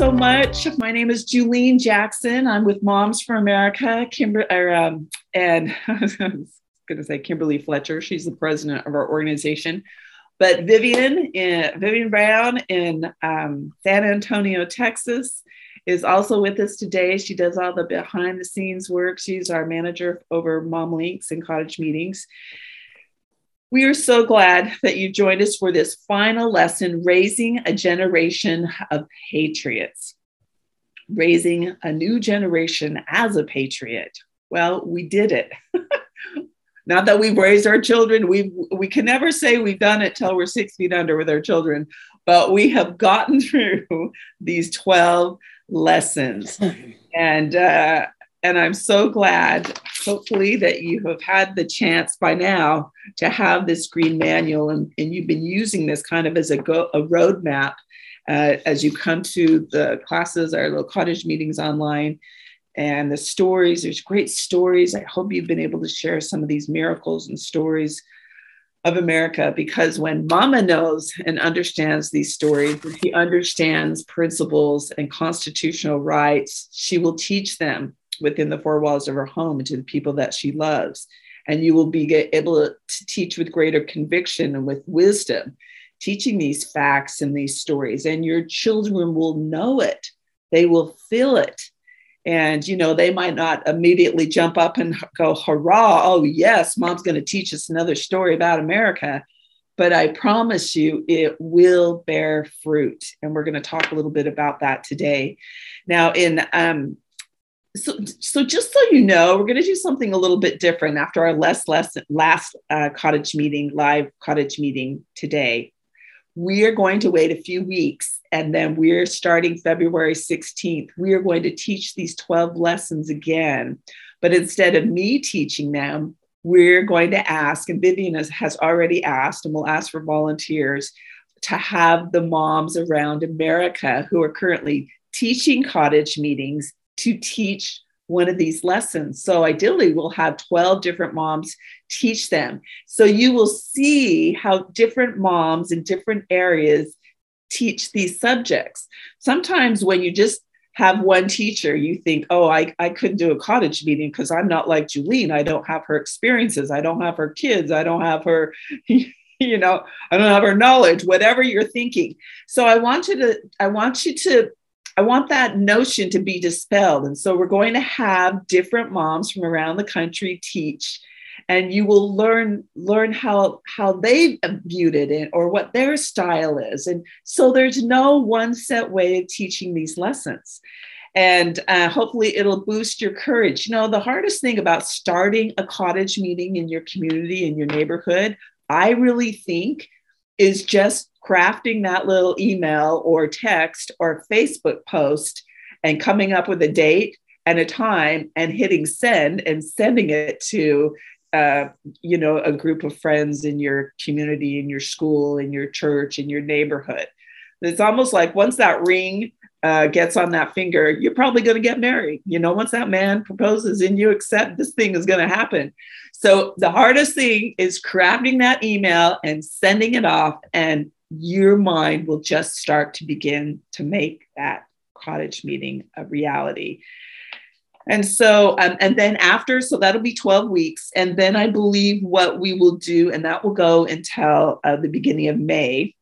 so much. My name is Julene Jackson. I'm with Moms for America, Kimber, or, um, and I was going to say Kimberly Fletcher. She's the president of our organization. But Vivian, in, Vivian Brown in um, San Antonio, Texas, is also with us today. She does all the behind the scenes work. She's our manager over Mom Links and cottage meetings. We are so glad that you joined us for this final lesson Raising a Generation of Patriots. Raising a new generation as a patriot. Well, we did it. Not that we've raised our children, we we can never say we've done it till we're six feet under with our children, but we have gotten through these 12 lessons. And uh, and I'm so glad, hopefully, that you have had the chance by now to have this green manual and, and you've been using this kind of as a, go, a roadmap uh, as you come to the classes, our little cottage meetings online, and the stories. There's great stories. I hope you've been able to share some of these miracles and stories of America because when mama knows and understands these stories, she understands principles and constitutional rights, she will teach them within the four walls of her home and to the people that she loves. And you will be able to teach with greater conviction and with wisdom, teaching these facts and these stories. And your children will know it, they will feel it. And, you know, they might not immediately jump up and go, hurrah, oh, yes, mom's going to teach us another story about America. But I promise you, it will bear fruit. And we're going to talk a little bit about that today. Now, in um, so, so just so you know, we're going to do something a little bit different after our last lesson, last uh, cottage meeting, live cottage meeting today. We are going to wait a few weeks and then we're starting February 16th. We are going to teach these 12 lessons again. But instead of me teaching them, we're going to ask, and Vivian has, has already asked, and we'll ask for volunteers to have the moms around America who are currently teaching cottage meetings to teach one of these lessons. So ideally, we'll have 12 different moms teach them. So you will see how different moms in different areas teach these subjects. Sometimes when you just have one teacher, you think, oh, I, I couldn't do a cottage meeting because I'm not like Julene. I don't have her experiences. I don't have her kids. I don't have her, you know, I don't have her knowledge, whatever you're thinking. So I want you to, I want you to I want that notion to be dispelled. And so we're going to have different moms from around the country teach and you will learn learn how how they viewed it or what their style is. And so there's no one set way of teaching these lessons. And uh, hopefully it'll boost your courage. You know the hardest thing about starting a cottage meeting in your community in your neighborhood i really think is just crafting that little email or text or Facebook post and coming up with a date and a time and hitting send and sending it to uh, you know a group of friends in your community in your school in your church in your neighborhood. It's almost like once that ring uh, gets on that finger you're probably going to get married you know once that man proposes and you accept this thing is going to happen so the hardest thing is crafting that email and sending it off and your mind will just start to begin to make that cottage meeting a reality. And so, um, and then after, so that'll be 12 weeks. And then I believe what we will do, and that will go until uh, the beginning of May.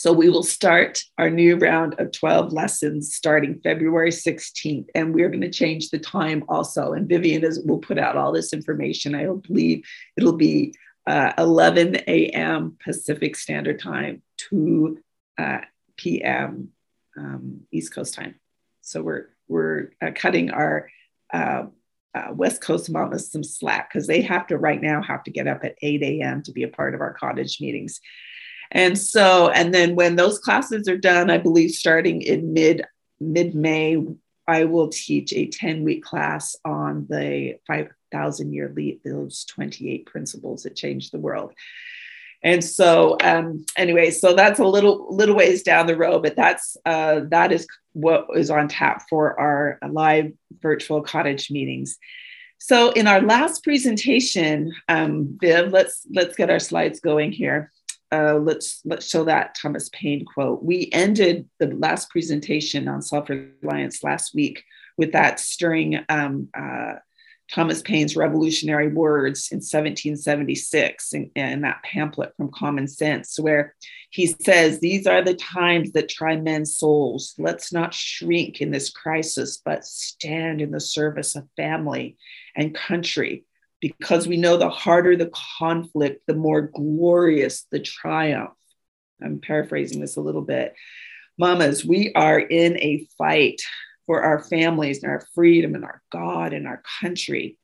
So we will start our new round of 12 lessons starting February 16th. And we're going to change the time also. And Vivian is, will put out all this information. I believe it'll be uh, 11 a.m. Pacific Standard Time, 2 uh, p.m. Um, East Coast time. So we're we're uh, cutting our uh, uh, West Coast mamas some slack because they have to right now have to get up at 8 a.m. to be a part of our cottage meetings. And so, and then when those classes are done, I believe starting in mid mid May, I will teach a 10 week class on the five thousand year leap, those 28 principles that changed the world. And so, um, anyway, so that's a little little ways down the road, but that's uh, that is what is on tap for our live virtual cottage meetings. So, in our last presentation, um, Viv, let's let's get our slides going here. Uh, let's let's show that Thomas Paine quote. We ended the last presentation on self-reliance last week with that stirring um, uh, Thomas Paine's revolutionary words in 1776 in, in, that pamphlet from Common Sense, where he says, These are the times that try men's souls. Let's not shrink in this crisis, but stand in the service of family and country, because we know the harder the conflict, the more glorious the triumph. I'm paraphrasing this a little bit. Mamas, we are in a fight for our families and our freedom and our God and our country.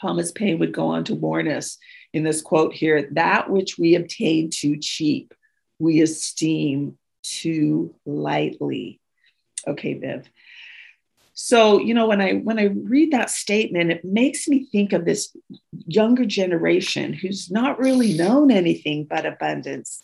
Thomas Paine would go on to warn us in this quote here that which we obtain too cheap, we esteem too lightly. Okay, Viv. So, you know, when I when I read that statement, it makes me think of this younger generation who's not really known anything but abundance.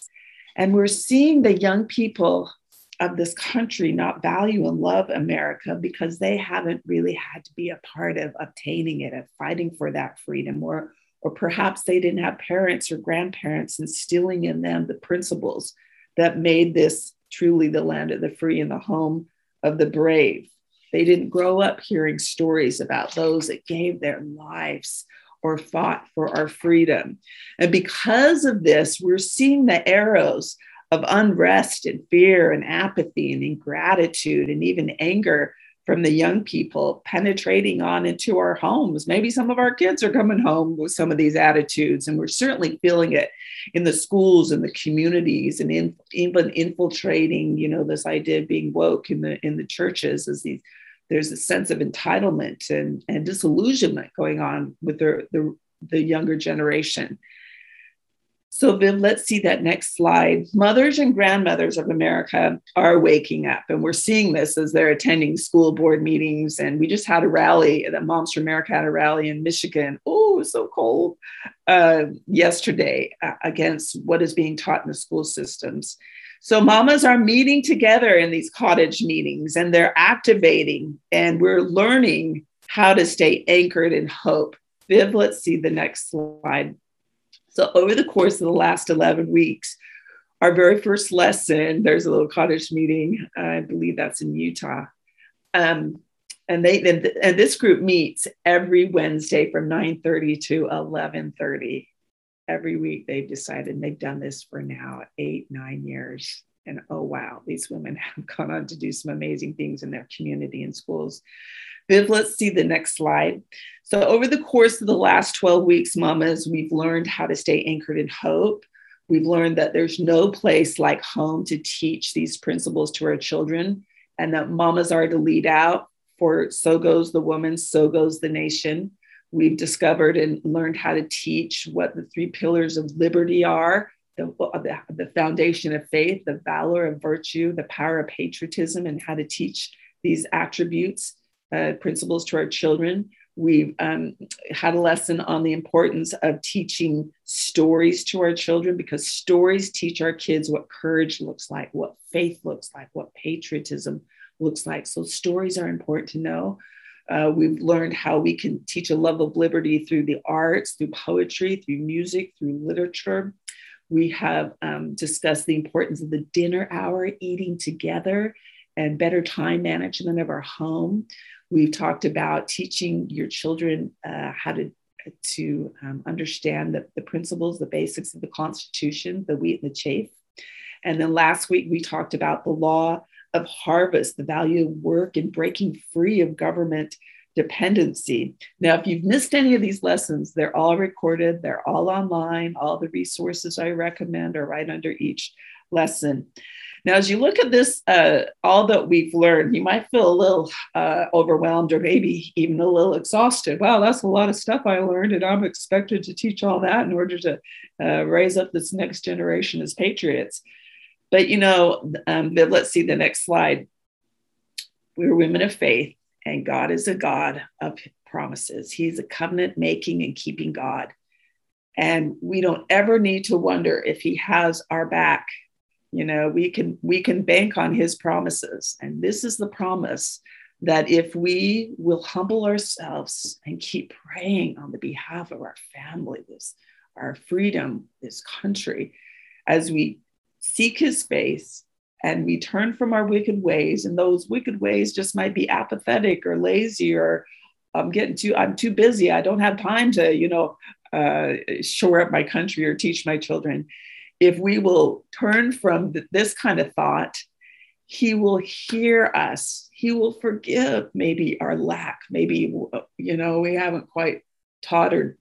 And we're seeing the young people of this country not value and love America because they haven't really had to be a part of obtaining it, of fighting for that freedom, or, or perhaps they didn't have parents or grandparents instilling in them the principles that made this truly the land of the free and the home of the brave. They didn't grow up hearing stories about those that gave their lives or fought for our freedom. And because of this, we're seeing the arrows of unrest and fear and apathy and ingratitude and even anger from the young people penetrating on into our homes. Maybe some of our kids are coming home with some of these attitudes, and we're certainly feeling it in the schools and the communities, and in, even infiltrating. You know, this idea of being woke in the in the churches as these. There's a sense of entitlement and, and disillusionment going on with the, the, the younger generation. So, Viv, let's see that next slide. Mothers and grandmothers of America are waking up, and we're seeing this as they're attending school board meetings. And we just had a rally, the Moms for America had a rally in Michigan. Oh, so cold uh, yesterday uh, against what is being taught in the school systems. So, mamas are meeting together in these cottage meetings and they're activating, and we're learning how to stay anchored in hope. Viv, let's see the next slide. So, over the course of the last 11 weeks, our very first lesson, there's a little cottage meeting. I believe that's in Utah. Um, and they and this group meets every Wednesday from 9:30 to 11:30 every week. They've decided they've done this for now eight, nine years. And oh wow, these women have gone on to do some amazing things in their community and schools. Viv, let's see the next slide. So, over the course of the last 12 weeks, mamas, we've learned how to stay anchored in hope. We've learned that there's no place like home to teach these principles to our children, and that mamas are to lead out, for so goes the woman, so goes the nation. We've discovered and learned how to teach what the three pillars of liberty are the, the, foundation of faith, the valor of virtue, the power of patriotism, and how to teach these attributes uh, principles to our children. We've um, had a lesson on the importance of teaching stories to our children because stories teach our kids what courage looks like, what faith looks like, what patriotism looks like. So, stories are important to know. Uh, we've learned how we can teach a love of liberty through the arts, through poetry, through music, through literature. We have um, discussed the importance of the dinner hour, eating together, and better time management of our home. We've talked about teaching your children uh, how to to um, understand the, the principles, the basics of the Constitution, the wheat and the chaff. And then last week we talked about the law of harvest, the value of work, and breaking free of government dependency. Now, if you've missed any of these lessons, they're all recorded, they're all online. All the resources I recommend are right under each lesson. Now, as you look at this, uh, all that we've learned, you might feel a little uh, overwhelmed or maybe even a little exhausted. Wow, that's a lot of stuff I learned, and I'm expected to teach all that in order to uh, raise up this next generation as patriots. But you know, um, let's see the next slide. We're women of faith, and God is a God of promises. He's a covenant making and keeping God. And we don't ever need to wonder if He has our back you know we can we can bank on his promises and this is the promise that if we will humble ourselves and keep praying on the behalf of our family this our freedom this country as we seek his face and we turn from our wicked ways. And those wicked ways just might be apathetic or lazy or I'm getting too, I'm too busy. I don't have time to, you know, uh, shore up my country or teach my children. If we will turn from th- this kind of thought, he will hear us. He will forgive maybe our lack. Maybe, you know, we haven't quite taught or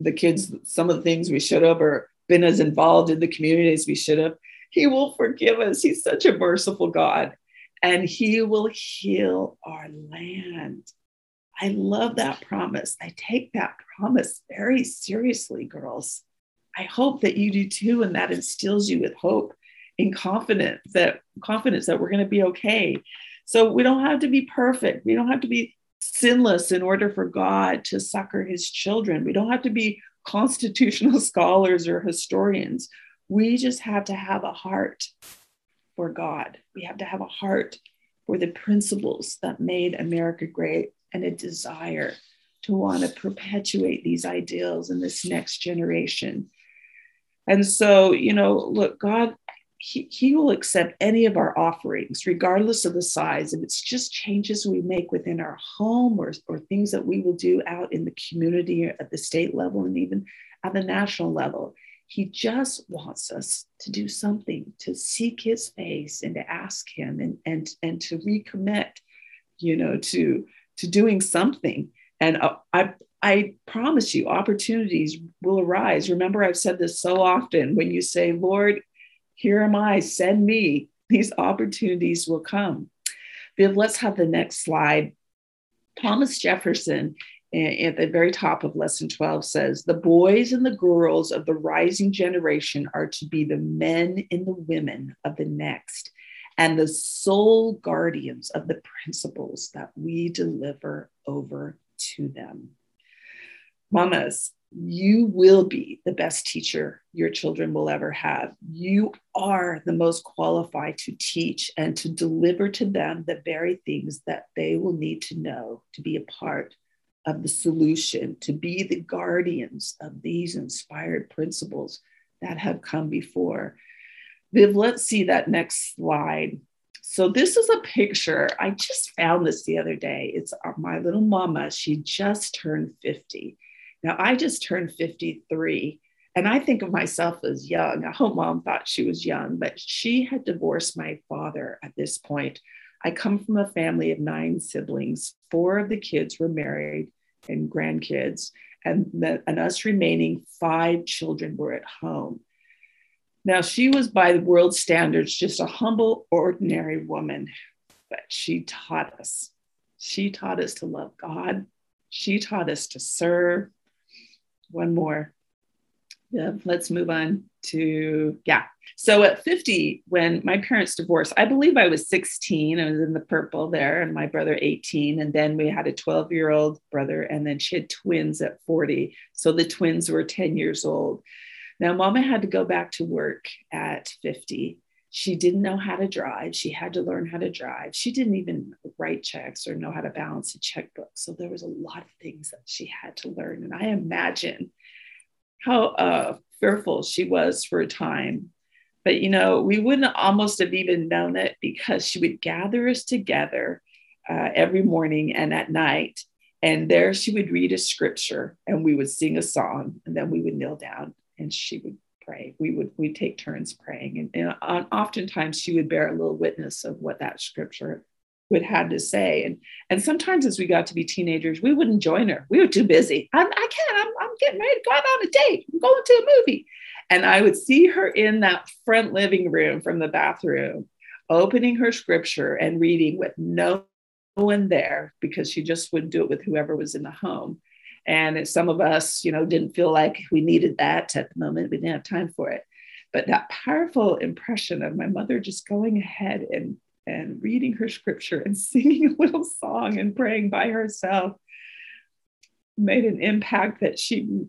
the kids some of the things we should have or been as involved in the community as we should have. He will forgive us. He's such a merciful God and he will heal our land. I love that promise. I take that promise very seriously, girls. I hope that you do too, and that instills you with hope and confidence that confidence that we're going to be okay. So we don't have to be perfect. We don't have to be sinless in order for God to succor his children. We don't have to be constitutional scholars or historians. We just have to have a heart for God. We have to have a heart for the principles that made America great and a desire to want to perpetuate these ideals in this next generation. And so, you know, look, God, he, he will accept any of our offerings, regardless of the size. If it's just changes we make within our home or, or things that we will do out in the community at the state level and even at the national level. He just wants us to do something, to seek his face and to ask him and, and, and to recommit, you know, to to doing something. And uh, I, I promise you, opportunities will arise. Remember, I've said this so often when you say, Lord, here am I, send me, these opportunities will come. Viv, let's have the next slide. Thomas Jefferson at the very top of lesson 12 says the boys and the girls of the rising generation are to be the men and the women of the next and the sole guardians of the principles that we deliver over to them. Mamas, you will be the best teacher your children will ever have. You are the most qualified to teach and to deliver to them the very things that they will need to know to be a part of the solution, to be the guardians of these inspired principles that have come before. Viv, let's see that next slide. So this is a picture. I just found this the other day. It's uh, my little mama. She just turned 50. Now I just turned 53 and I think of myself as young. I hope mom thought she was young, but she had divorced my father at this point. I come from a family of nine siblings. Four of the kids were married and grandkids, and, the, and us remaining five children were at home. Now, she was by the world standards just a humble, ordinary woman, but she taught us. She taught us to love God. She taught us to serve. One more. Yeah, let's move on to, yeah. So at 50, when my parents divorced, I believe I was 16. I was in the purple there, and my brother 18. And then we had a 12 year old brother, and then she had twins at 40. So the twins were 10 years old. Now, mama had to go back to work at 50. She didn't know how to drive. She had to learn how to drive. She didn't even write checks or know how to balance a checkbook. So there was a lot of things that she had to learn. And I imagine how uh, fearful she was for a time. But, you know, we wouldn't almost have even known it because she would gather us together uh, every morning and at night. And there she would read a scripture and we would sing a song and then we would kneel down and she would pray. We would we take turns praying, and, and oftentimes she would bear a little witness of what that scripture would have to say. And and sometimes as we got to be teenagers, we wouldn't join her. We were too busy. I'm, I can't. I'm, I'm getting ready to go out on a date. I'm going to a movie. And I would see her in that front living room from the bathroom, opening her scripture and reading with no one there because she just wouldn't do it with whoever was in the home. And some of us, you know, didn't feel like we needed that at the moment. We didn't have time for it. But that powerful impression of my mother just going ahead and, and reading her scripture and singing a little song and praying by herself made an impact that she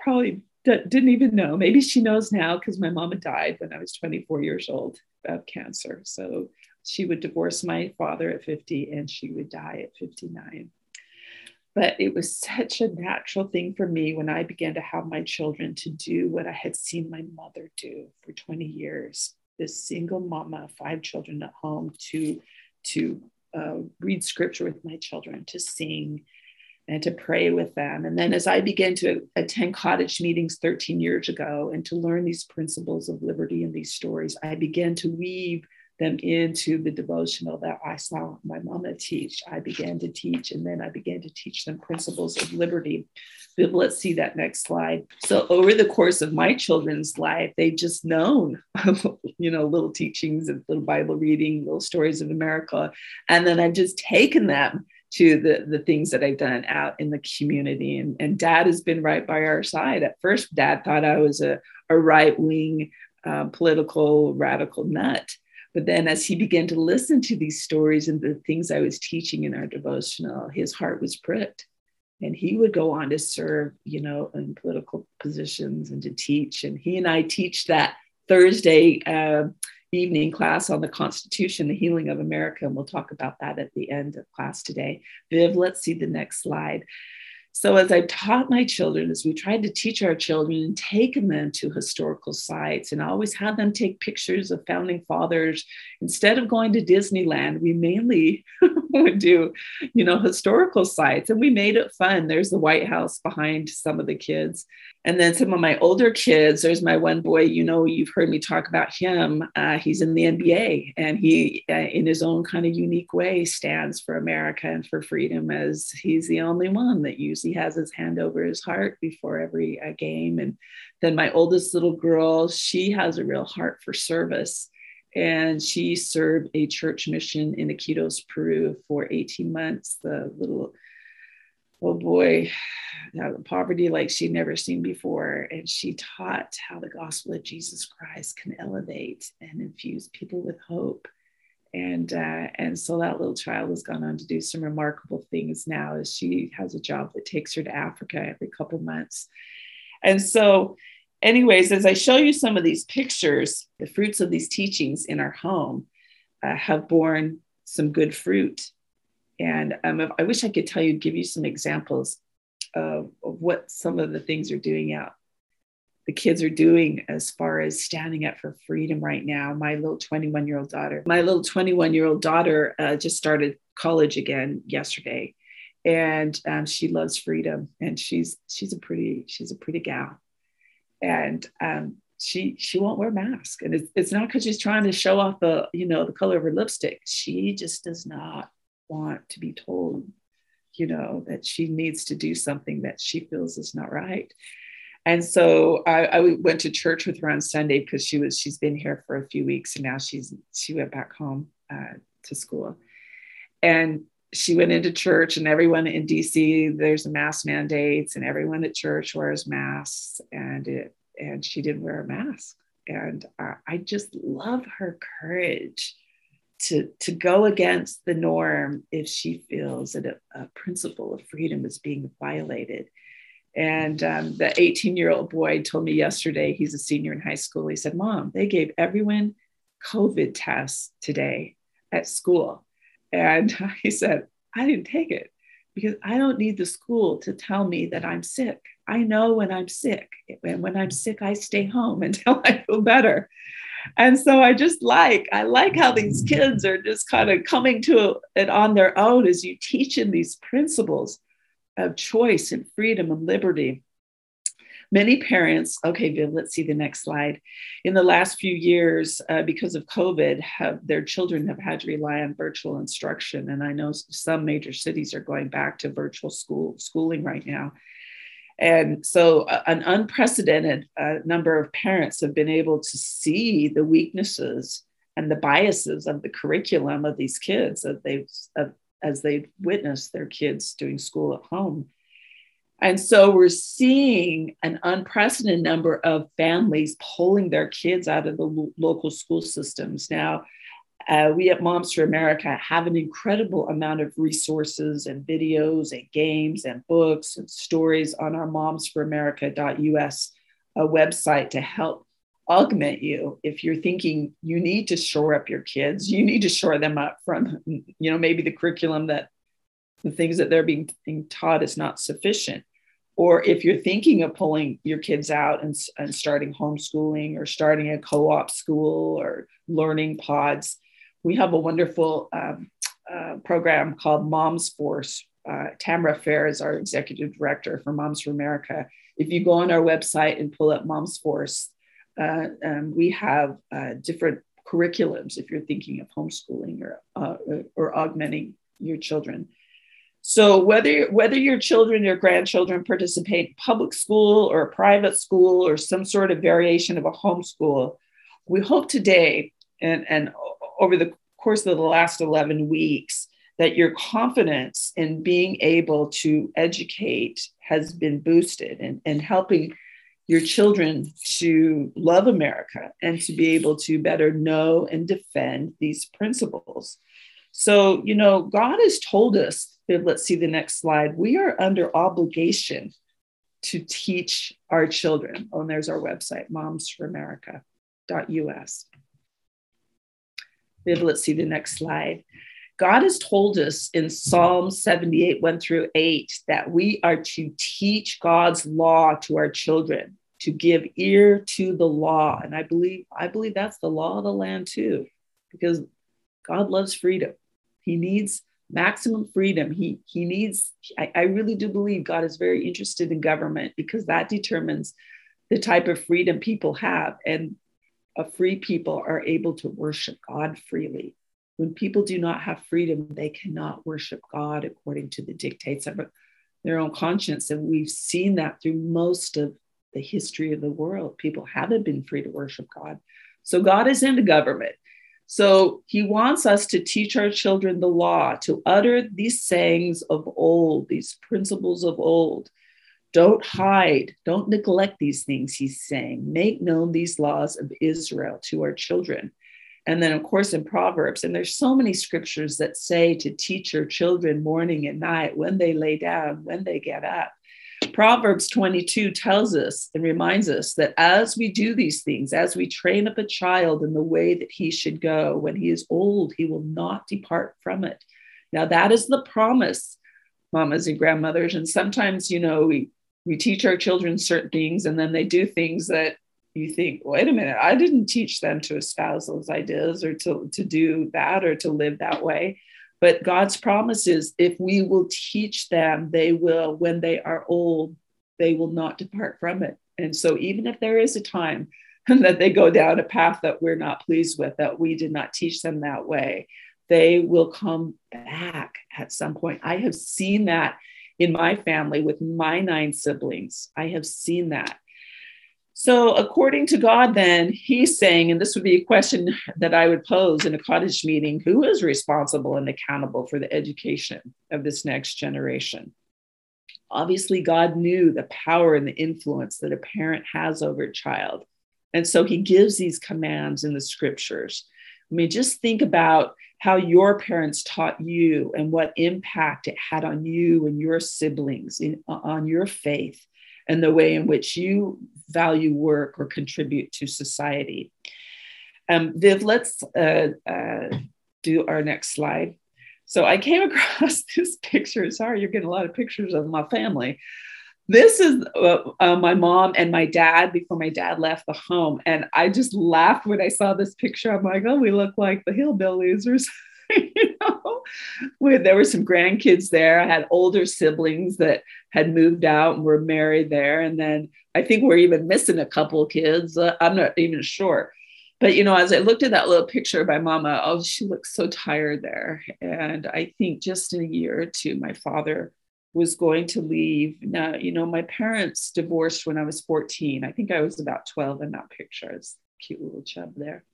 probably d- didn't even know. Maybe she knows now because my mama died when I was 24 years old of cancer. So she would divorce my father at 50 and she would die at 59. but it was such a natural thing for me when I began to have my children to do what I had seen my mother do for 20 years. This single mama, five children at home, to to uh, read scripture with my children, to sing, and to pray with them. And then as I began to attend cottage meetings 13 years ago and to learn these principles of liberty and these stories, I began to weave them into the devotional that I saw my mama teach. I began to teach, and then I began to teach them principles of liberty. But let's see that next slide. So, over the course of my children's life, they just known, you know, little teachings and little Bible reading, little stories of America. And then I've just taken them to the, the things that I've done out in the community. And, and dad has been right by our side. At first, dad thought I was a, a right wing uh, political radical nut. But then, as he began to listen to these stories and the things I was teaching in our devotional, his heart was pricked. And he would go on to serve, you know, in political positions and to teach. And he and I teach that Thursday uh, evening class on the Constitution, the healing of America. And we'll talk about that at the end of class today. Viv, let's see the next slide. So, as I taught my children, as we tried to teach our children and take them to historical sites, and I always had them take pictures of founding fathers, instead of going to Disneyland, we mainly would do, you know, historical sites, and we made it fun. There's the White House behind some of the kids, and then some of my older kids. There's my one boy. You know, you've heard me talk about him. Uh, he's in the NBA, and he, uh, in his own kind of unique way, stands for America and for freedom, as he's the only one that usually has his hand over his heart before every uh, game. And then my oldest little girl, she has a real heart for service. And she served a church mission in Iquitos, Peru for 18 months. The little, oh boy, poverty like she'd never seen before. And she taught how the gospel of Jesus Christ can elevate and infuse people with hope. And uh, and so that little child has gone on to do some remarkable things now as she has a job that takes her to africa every couple months. And so anyways as i show you some of these pictures the fruits of these teachings in our home uh, have borne some good fruit and um, i wish i could tell you give you some examples of, of what some of the things are doing out the kids are doing as far as standing up for freedom right now. My little 21 year old daughter, my little 21 year old daughter uh, just started college again yesterday, and um, she loves freedom, and she's she's a pretty she's a pretty gal, and um, she she won't wear mask, and it's, it's not because she's trying to show off the you know the color of her lipstick. She just does not want to be told, you know, that she needs to do something that she feels is not right. And so I, I, went to church with her on Sunday because she was she's been here for a few weeks and now she's she went back home uh, to school, and she went into church and everyone in DC there's a mask mandates and everyone at church wears masks and it and she didn't wear a mask. And uh, I just love her courage to to go against the norm if she feels that a, a principle of freedom is being violated and um, the 18 year old boy told me yesterday, he's a senior in high school. He said, Mom, they gave everyone COVID tests today at school. And he said, I didn't take it because I don't need the school to tell me that I'm sick. I know when I'm sick. And when I'm sick, I stay home until I feel better. And so I just like, I like how these kids are just kind of coming to it on their own as you teach them these principles of choice and freedom and liberty. Many parents, okay, Viv, let's see the next slide. In the last few years, uh, because of COVID, have their children have had to rely on virtual instruction. And I know some major cities are going back to virtual school schooling right now. And so, uh, an unprecedented uh, number of parents have been able to see the weaknesses and the biases of the curriculum of these kids that they've of as they witness their kids doing school at home. And so we're seeing an unprecedented number of families pulling their kids out of the lo- local school systems. Now, uh, we at Moms for America have an incredible amount of resources and videos and games and books and stories on our momsforamerica.us uh, website to help augment you if you're thinking you need to shore up your kids you need to shore them up from you know maybe the curriculum that the things that they're being, being taught is not sufficient. Or if you're thinking of pulling your kids out and, and starting homeschooling or starting a co op school or learning pods, we have a wonderful um, uh, program called Moms Force. Uh, Tamra Farah is our executive director for Moms for America. If you go on our website and pull up Moms Force, uh, um, we have uh, different curriculums if you're thinking of homeschooling or, uh, or augmenting your children. So whether whether your children or grandchildren participate in public school or private school or some sort of variation of a homeschool, we hope today and, and over the course of the last 11 weeks that your confidence in being able to educate has been boosted and, and helping your children to love America and to be able to better know and defend these principles. So, you know, God has told us, that let's see the next slide, we are under obligation to teach our children. Oh, and there's our website, momsforamerica.us. Let's see the next slide. God has told us in Psalm 78, 1 through 8, that we are to teach God's law to our children, to give ear to the law. And I believe, I believe that's the law of the land too, because God loves freedom. He needs maximum freedom. He, he needs, I, I really do believe God is very interested in government because that determines the type of freedom people have. And a free people are able to worship God freely when people do not have freedom, they cannot worship God according to the dictates of their own conscience. And we've seen that through most of the history of the world. People haven't been free to worship God. So God is in the government. So he wants us to teach our children the law, to utter these sayings of old, these principles of old. Don't hide, don't neglect these things, he's saying. Make known these laws of Israel to our children. And then of course in proverbs and there's so many scriptures that say to teach your children morning and night when they lay down when they get up. Proverbs 22 tells us and reminds us that as we do these things as we train up a child in the way that he should go when he is old he will not depart from it. Now that is the promise mamas and grandmothers and sometimes you know we we teach our children certain things and then they do things that you think, wait a minute, I didn't teach them to espouse those ideas or to, to do that or to live that way. But God's promise is if we will teach them, they will, when they are old, they will not depart from it. And so, even if there is a time that they go down a path that we're not pleased with, that we did not teach them that way, they will come back at some point. I have seen that in my family with my nine siblings. I have seen that. So, according to God, then, he's saying, and this would be a question that I would pose in a cottage meeting who is responsible and accountable for the education of this next generation? Obviously, God knew the power and the influence that a parent has over a child. And so he gives these commands in the scriptures. I mean, just think about how your parents taught you and what impact it had on you and your siblings, in, on your faith and the way in which you value work or contribute to society. Um, Viv, let's uh, uh, do our next slide. So I came across this picture. Sorry, you're getting a lot of pictures of my family. This is uh, uh, my mom and my dad before my dad left the home. And I just laughed when I saw this picture. I'm like, oh, we look like the hillbillies or something. you know, there were some grandkids there. I had older siblings that had moved out and were married there. And then I think we're even missing a couple kids. Uh, I'm not even sure. But, you know, as I looked at that little picture my mama, oh, she looks so tired there. And I think just in a year or two, my father was going to leave. Now, you know, my parents divorced when I was 14. I think I was about 12 in that picture. It's cute little chub there.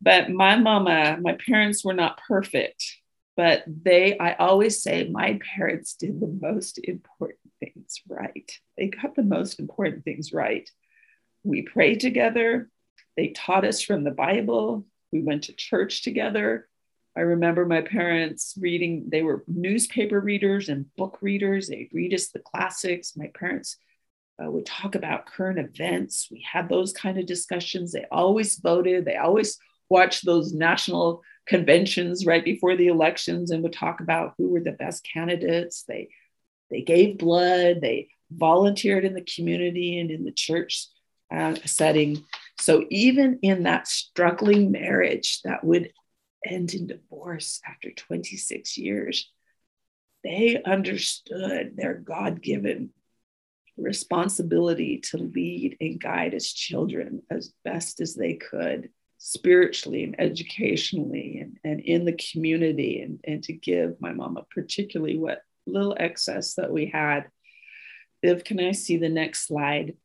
But my mama, my parents were not perfect, but they, I always say, my parents did the most important things right. They got the most important things right. We prayed together. They taught us from the Bible. We went to church together. I remember my parents reading, they were newspaper readers and book readers. They'd read us the classics. My parents uh, would talk about current events. We had those kind of discussions. They always voted, they always watched those national conventions right before the elections and would talk about who were the best candidates. They they gave blood, they volunteered in the community and in the church uh, setting. So even in that struggling marriage that would end in divorce after 26 years, they understood their God given responsibility to lead and guide as children as best as they could spiritually and educationally and, and in the community and, and to give my mama particularly what little excess that we had Viv, can I see the next slide?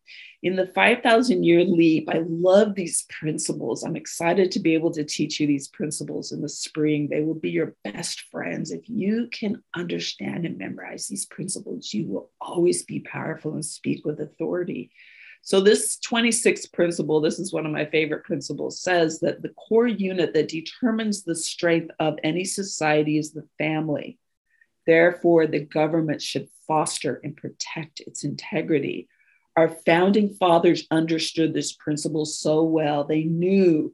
In the 5,000 year leap, I love these principles. I'm excited to be able to teach you these principles in the spring. They will be your best friends. If you can understand and memorize these principles, you will always be powerful and speak with authority. So, this 26th principle, this is one of my favorite principles, says that the core unit that determines the strength of any society is the family. Therefore, the government should foster and protect its integrity. Our founding fathers understood this principle so well. They knew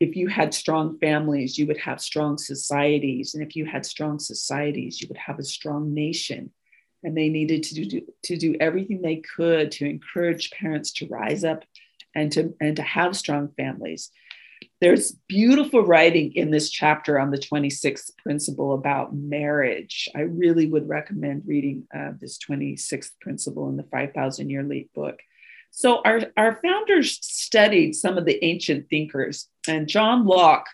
if you had strong families, you would have strong societies. And if you had strong societies, you would have a strong nation. And they needed to do, to do everything they could to encourage parents to rise up and to, and to have strong families. There's beautiful writing in this chapter on the 26th principle about marriage. I really would recommend reading uh, this 26th principle in the 5,000 Year Leap book. So, our, our founders studied some of the ancient thinkers, and John Locke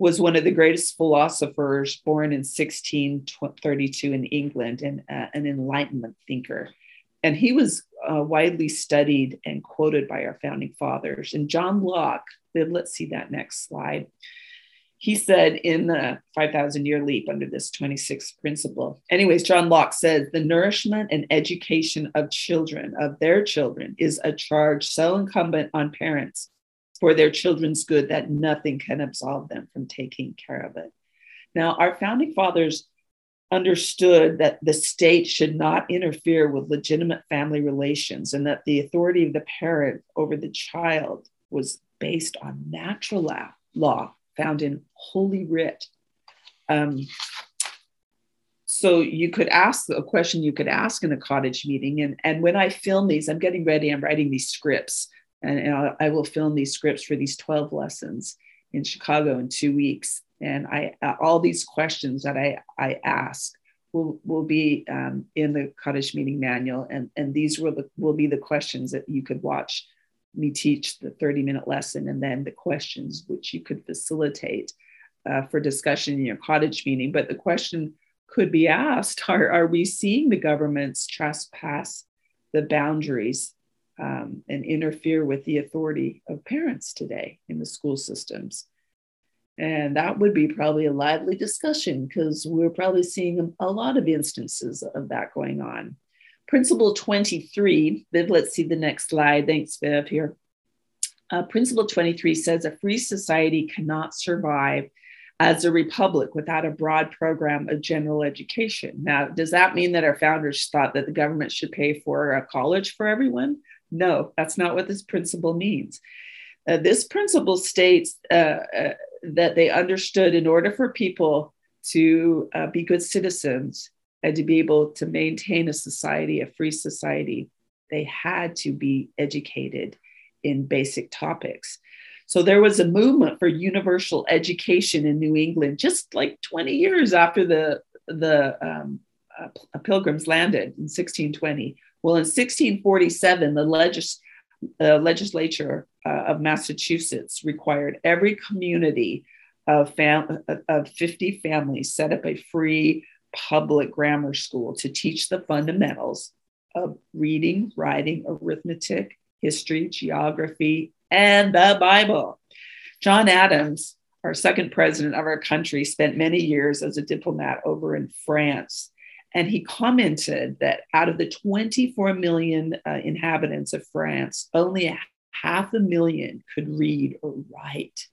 was one of the greatest philosophers born in 1632 in England and uh, an Enlightenment thinker. And he was uh, widely studied and quoted by our founding fathers. And John Locke let's see that next slide. He said in the 5,000 year leap under this 26th principle. Anyways, John Locke says the nourishment and education of children, of their children, is a charge so incumbent on parents for their children's good that nothing can absolve them from taking care of it. Now, our founding fathers understood that the state should not interfere with legitimate family relations and that the authority of the parent over the child was based on natural law, law found in Holy Writ. Um, so you could ask a question you could ask in a cottage meeting. And, and when I film these, I'm getting ready, I'm writing these scripts, and, and I will film these scripts for these 12 lessons in Chicago in two weeks. And I all these questions that I, I ask will, will be um, in the cottage meeting manual. And, and these will, the, will be the questions that you could watch me teach the 30 minute lesson and then the questions which you could facilitate uh, for discussion in your cottage meeting. But the question could be asked are, are we seeing the governments trespass the boundaries um, and interfere with the authority of parents today in the school systems? And that would be probably a lively discussion because we're probably seeing a lot of instances of that going on. Principle 23, Viv, let's see the next slide. Thanks, Viv, here. Uh, principle 23 says a free society cannot survive as a republic without a broad program of general education. Now, does that mean that our founders thought that the government should pay for a college for everyone? No, that's not what this principle means. Uh, this principle states uh, uh that they understood in order for people to uh, be good citizens, and to be able to maintain a society, a free society, they had to be educated in basic topics. So there was a movement for universal education in New England, just like 20 years after the the um, uh, Pilgrims landed in 1620. Well, in 1647, the legis- uh, legislature uh, of Massachusetts required every community of, fam- of 50 families set up a free public grammar school to teach the fundamentals of reading, writing, arithmetic, history, geography, and the Bible. John Adams, our second president of our country, spent many years as a diplomat over in France. And he commented that out of the 24 million uh, inhabitants of France, only a half a million could read or write.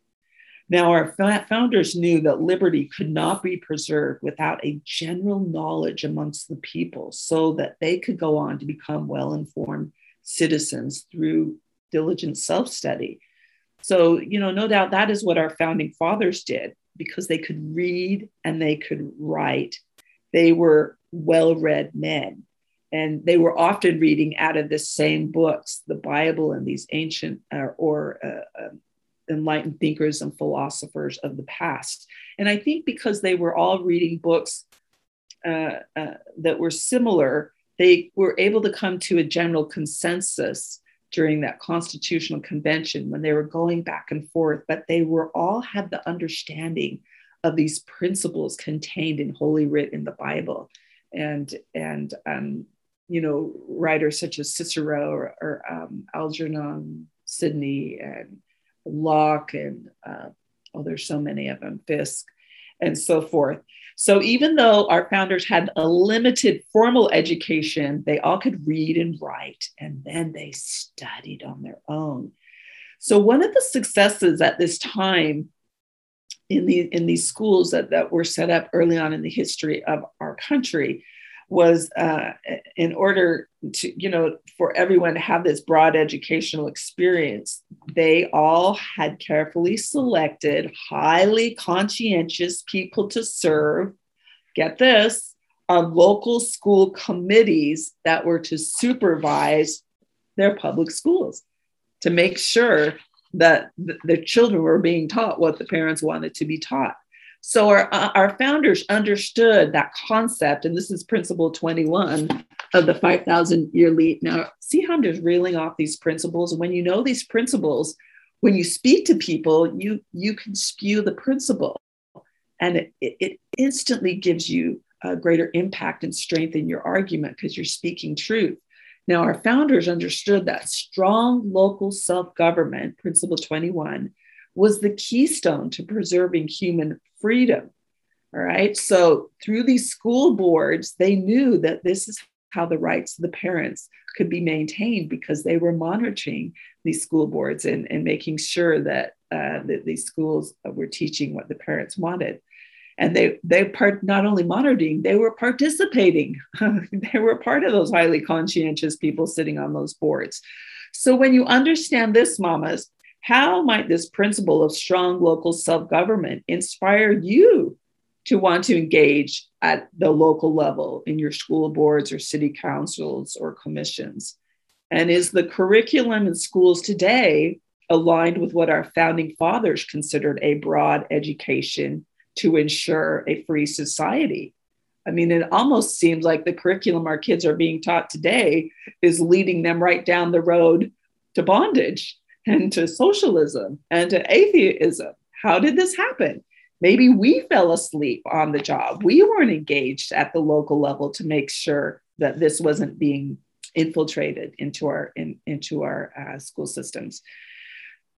Now, our founders knew that liberty could not be preserved without a general knowledge amongst the people so that they could go on to become well informed citizens through diligent self study. So, you know, no doubt that is what our founding fathers did because they could read and they could write. They were well read men. And they were often reading out of the same books, the Bible and these ancient uh, or uh, uh, enlightened thinkers and philosophers of the past. And I think because they were all reading books uh, uh, that were similar, they were able to come to a general consensus during that constitutional convention when they were going back and forth, but they were all had the understanding of these principles contained in Holy Writ in the Bible. And, and um, you know, writers such as Cicero or, or um, Algernon Sidney and Locke and uh, oh, there's so many of them, Fiske and so forth. So even though our founders had a limited formal education, they all could read and write, and then they studied on their own. So one of the successes at this time in, the, in these schools that, that were set up early on in the history of our country was uh, in order to, you know, for everyone to have this broad educational experience, they all had carefully selected highly conscientious people to serve. Get this on local school committees that were to supervise their public schools to make sure that the children were being taught what the parents wanted to be taught. So our, uh, our founders understood that concept, and this is principle 21 of the 5,000 year leap. Now, see how I'm just reeling off these principles. When you know these principles, when you speak to people, you you can spew the principle, and it, it instantly gives you a greater impact and strength in your argument because you're speaking truth. Now, our founders understood that strong local self government, principle 21, was the keystone to preserving human freedom. All right. So through these school boards, they knew that this is how the rights of the parents could be maintained because they were monitoring these school boards and, and making sure that, uh, that these schools were teaching what the parents wanted. And they they part not only monitoring, they were participating. they were part of those highly conscientious people sitting on those boards. So when you understand this, mamas, how might this principle of strong local self government inspire you to want to engage at the local level in your school boards or city councils or commissions? And is the curriculum in schools today aligned with what our founding fathers considered a broad education to ensure a free society? I mean, it almost seems like the curriculum our kids are being taught today is leading them right down the road to bondage and to socialism and to atheism. How did this happen? Maybe we fell asleep on the job. We weren't engaged at the local level to make sure that this wasn't being infiltrated into our in, into our uh, school systems.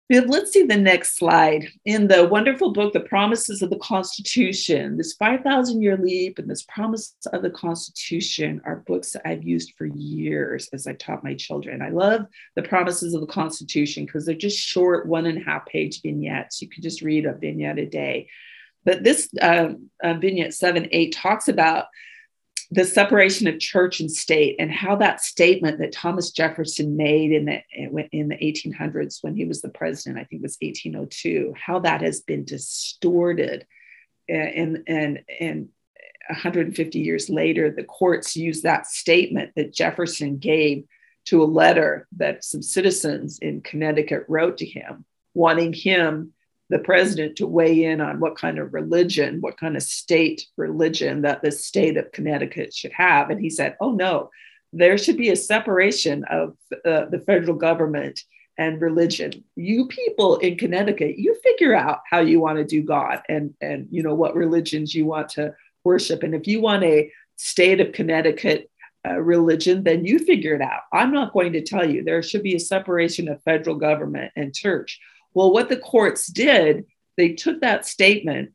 Let's see the next slide. In the wonderful book, The Promises of the Constitution, this 5,000 year leap and this Promise of the Constitution are books that I've used for years as I taught my children. I love the Promises of the Constitution because they're just short, one and a half page vignettes. You can just read a vignette a day. But this uh, uh, vignette 7 8 talks about the separation of church and state and how that statement that Thomas Jefferson made in the in the 1800s when he was the president, I think it was 1802, how that has been distorted, and and and 150 years later, the courts use that statement that Jefferson gave to a letter that some citizens in Connecticut wrote to him, wanting him the president to weigh in on what kind of religion, what kind of state religion that the state of Connecticut should have. And he said, oh, no, there should be a separation of uh, the federal government and religion. You people in Connecticut, you figure out how you want to do God and, and you know what religions you want to worship. And if you want a state of Connecticut uh, religion, then you figure it out. I'm not going to tell you. There should be a separation of federal government and church. Well, what the courts did, they took that statement,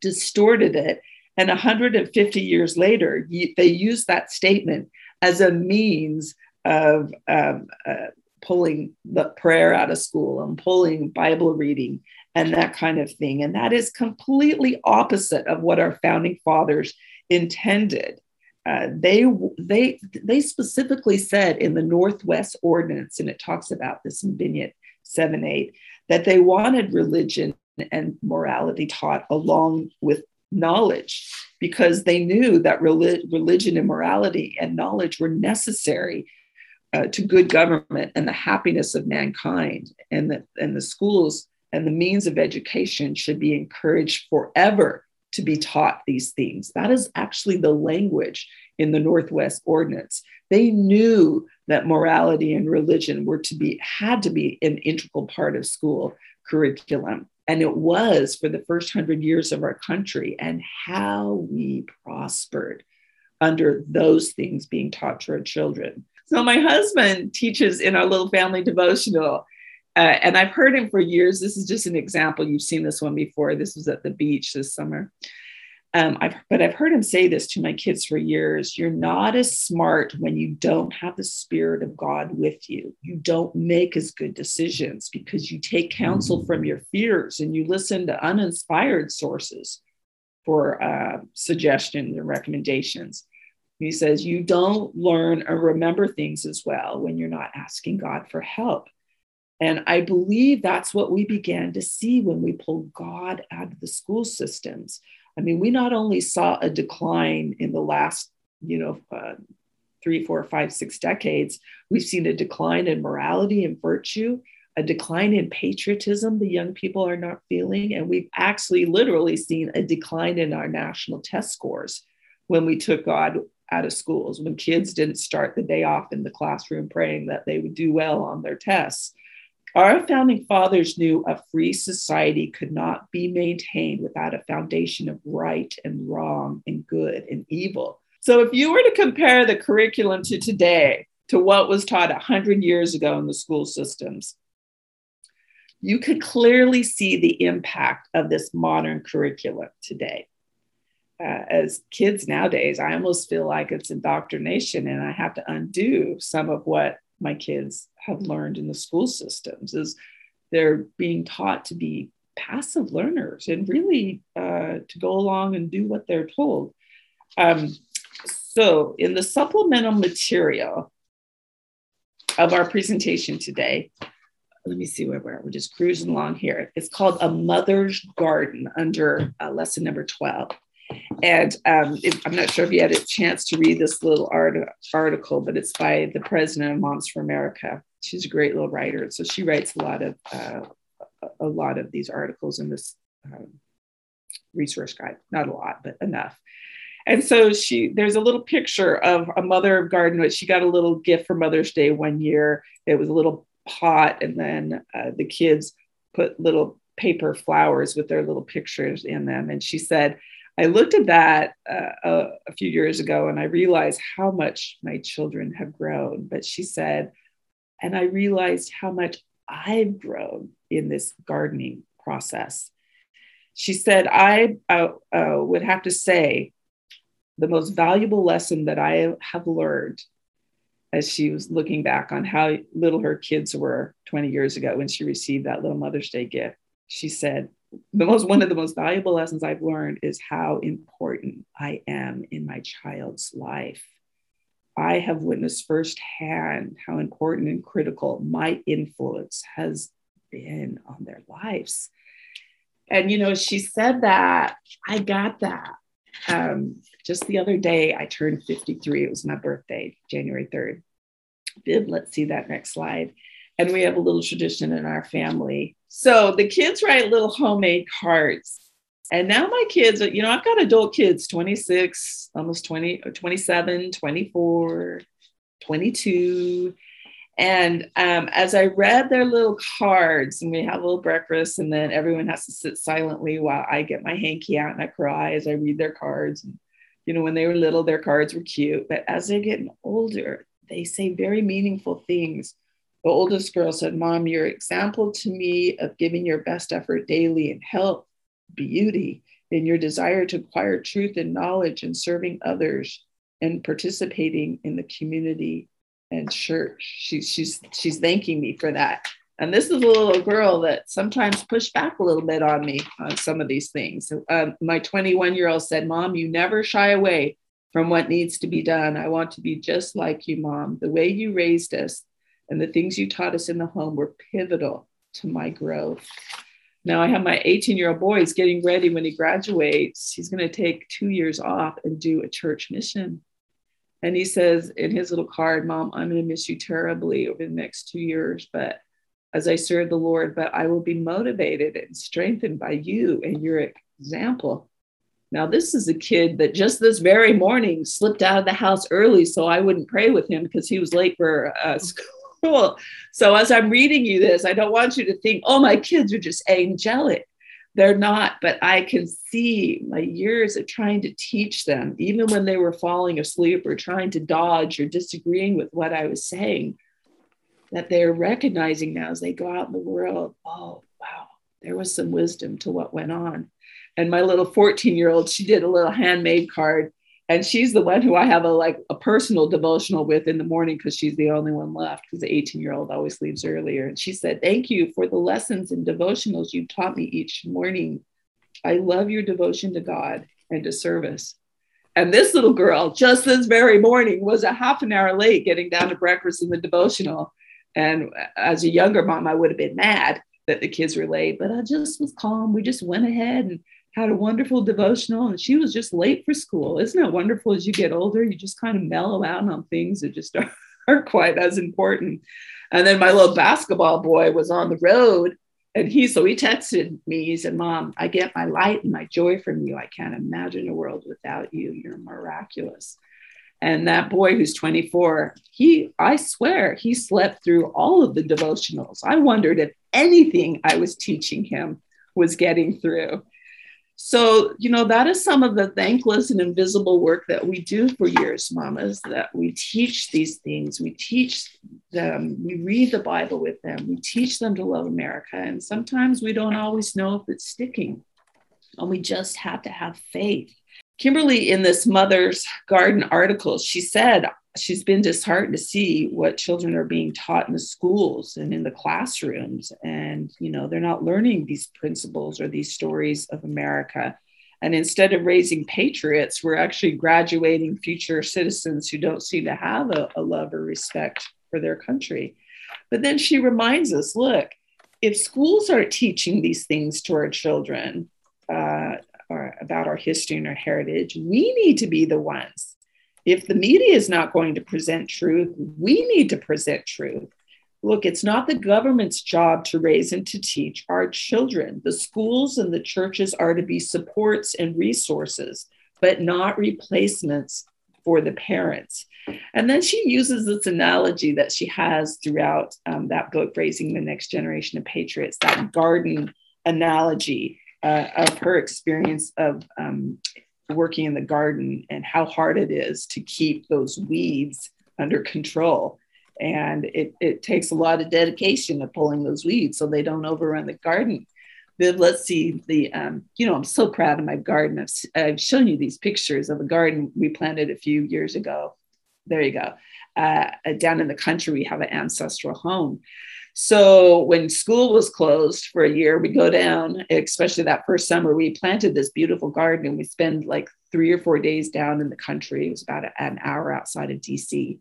distorted it, and 150 years later, they used that statement as a means of um, uh, pulling the prayer out of school and pulling Bible reading and that kind of thing. And that is completely opposite of what our founding fathers intended. Uh, they they they specifically said in the Northwest Ordinance, and it talks about this in Vignette 7 8, that they wanted religion and morality taught along with knowledge because they knew that religion and morality and knowledge were necessary uh, to good government and the happiness of mankind and the, and the schools and the means of education should be encouraged forever to be taught these things. That is actually the language in the Northwest Ordinance. They knew that morality and religion were to be, had to be an integral part of school curriculum. And it was for the first hundred years of our country, and how we prospered under those things being taught to our children. So, my husband teaches in our little family devotional, uh, and I've heard him for years. This is just an example. You've seen this one before. This was at the beach this summer. Um, I've, but I've heard him say this to my kids for years. You're not as smart when you don't have the Spirit of God with you. You don't make as good decisions because you take counsel from your fears and you listen to uninspired sources for uh, suggestions and recommendations. He says, You don't learn or remember things as well when you're not asking God for help. And I believe that's what we began to see when we pulled God out of the school systems I mean, we not only saw a decline in the last, you know, uh, three, four, five, six decades, we've seen a decline in morality and virtue, a decline in patriotism the young people are not feeling. And we've actually literally seen a decline in our national test scores when we took God out of schools, when kids didn't start the day off in the classroom praying that they would do well on their tests. Our founding fathers knew a free society could not be maintained without a foundation of right and wrong and good and evil. So, if you were to compare the curriculum to today, to what was taught 100 years ago in the school systems, you could clearly see the impact of this modern curriculum today. Uh, as kids nowadays, I almost feel like it's indoctrination, and I have to undo some of what my kids have learned in the school systems is they're being taught to be passive learners and really uh, to go along and do what they're told. Um, so, in the supplemental material of our presentation today, let me see where we're. We're just cruising along here. It's called A Mother's Garden under uh, lesson number 12. And um, it, I'm not sure if you had a chance to read this little art, article, but it's by the president of Moms for America. She's a great little writer, so she writes a lot of uh, a lot of these articles in this um, resource guide. Not a lot, but enough. And so she, there's a little picture of a mother of garden, she got a little gift for Mother's Day one year. It was a little pot, and then uh, the kids put little paper flowers with their little pictures in them. And she said, I looked at that uh, a, a few years ago and I realized how much my children have grown. But she said, and I realized how much I've grown in this gardening process. She said, I uh, uh, would have to say the most valuable lesson that I have learned as she was looking back on how little her kids were 20 years ago when she received that little Mother's Day gift. She said, the most one of the most valuable lessons I've learned is how important I am in my child's life. I have witnessed firsthand how important and critical my influence has been on their lives. And you know, she said that I got that. Um, just the other day, I turned 53. It was my birthday, January 3rd. Viv, let's see that next slide. And we have a little tradition in our family so the kids write little homemade cards. And now my kids, you know, I've got adult kids 26, almost 20, 27, 24, 22. And um, as I read their little cards, and we have a little breakfast, and then everyone has to sit silently while I get my hanky out and I cry as I read their cards. And, you know, when they were little, their cards were cute. But as they're getting older, they say very meaningful things the oldest girl said, Mom, your example to me of giving your best effort daily and health, beauty, in your desire to acquire truth and knowledge and serving others and participating in the community and church. She, she's, she's thanking me for that. And this is a little girl that sometimes pushed back a little bit on me on some of these things. Um, my 21 year old said, Mom, you never shy away from what needs to be done. I want to be just like you, Mom. The way you raised us, and the things you taught us in the home were pivotal to my growth. Now I have my 18 year old boy, he's getting ready when he graduates. He's going to take two years off and do a church mission. And he says in his little card, Mom, I'm going to miss you terribly over the next two years, but as I serve the Lord, but I will be motivated and strengthened by you and your example. Now, this is a kid that just this very morning slipped out of the house early so I wouldn't pray with him because he was late for uh, school. So, as I'm reading you this, I don't want you to think, oh, my kids are just angelic. They're not, but I can see my years of trying to teach them, even when they were falling asleep or trying to dodge or disagreeing with what I was saying, that they're recognizing now as they go out in the world, oh, wow, there was some wisdom to what went on and my little 14 year old she did a little handmade card and she's the one who i have a like a personal devotional with in the morning because she's the only one left because the 18 year old always leaves earlier. And she said thank you for the lessons and devotionals you taught me each morning. I love your devotion to god and to service. And this little girl just this very morning was a half an hour late getting down to breakfast in the devotional. And as a younger mom i would have been mad that the kids were late but i just was calm. We just went ahead and had a wonderful devotional and she was just late for school. Isn't it wonderful as you get older, you just kind of mellow out on things that just aren't quite as important. And then my little basketball boy was on the road and he, so he texted me, he said, Mom, I get my light and my joy from you. I can't imagine a world without you. You're miraculous. And that boy who's 24, he, I swear, he slept through all of the devotionals. I wondered if anything I was teaching him was getting through. So, you know, that is some of the thankless and invisible work that we do for years, mamas, that we teach these things. We teach them, we read the Bible with them, we teach them to love America. And sometimes we don't always know if it's sticking. And we just have to have faith. Kimberly, in this Mother's Garden article, she said, she's been disheartened to see what children are being taught in the schools and in the classrooms. And you know they're not learning these principles or these stories of america. And instead of raising patriots we're actually graduating future citizens who don't seem to have a, a love or respect for their country. But then she reminds us look if schools aren't teaching these things to our children uh, or about our history and our heritage we need to be the ones if the media is not going to present truth, we need to present truth. Look, it's not the government's job to raise and to teach our children. The schools and the churches are to be supports and resources, but not replacements for the parents. And then she uses this analogy that she has throughout um, that book, Raising the Next Generation of Patriots, that garden analogy uh, of her experience of um, working in the garden and how hard it is to keep those weeds under control. And it, it takes a lot of dedication to pulling those weeds so they don't overrun the garden. But let's see the, um, you know, I'm so proud of my garden. I've, I've shown you these pictures of a garden we planted a few years ago. There you go. Uh, down in the country, we have an ancestral home. So when school was closed for a year, we go down, especially that first summer, we planted this beautiful garden and we spend like three or four days down in the country. It was about an hour outside of DC.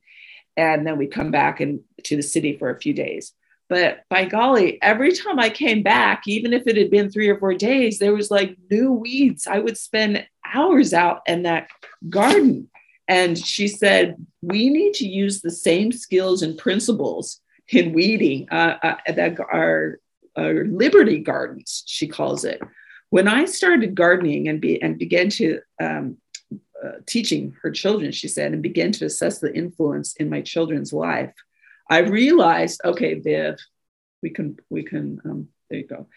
And then we come back and to the city for a few days. But by golly, every time I came back, even if it had been three or four days, there was like new weeds. I would spend hours out in that garden. And she said, We need to use the same skills and principles in weeding uh, uh, are liberty gardens, she calls it. When I started gardening and, be, and began to um, uh, teaching her children, she said, and began to assess the influence in my children's life, I realized, okay, Viv, we can, we can, um, there you go.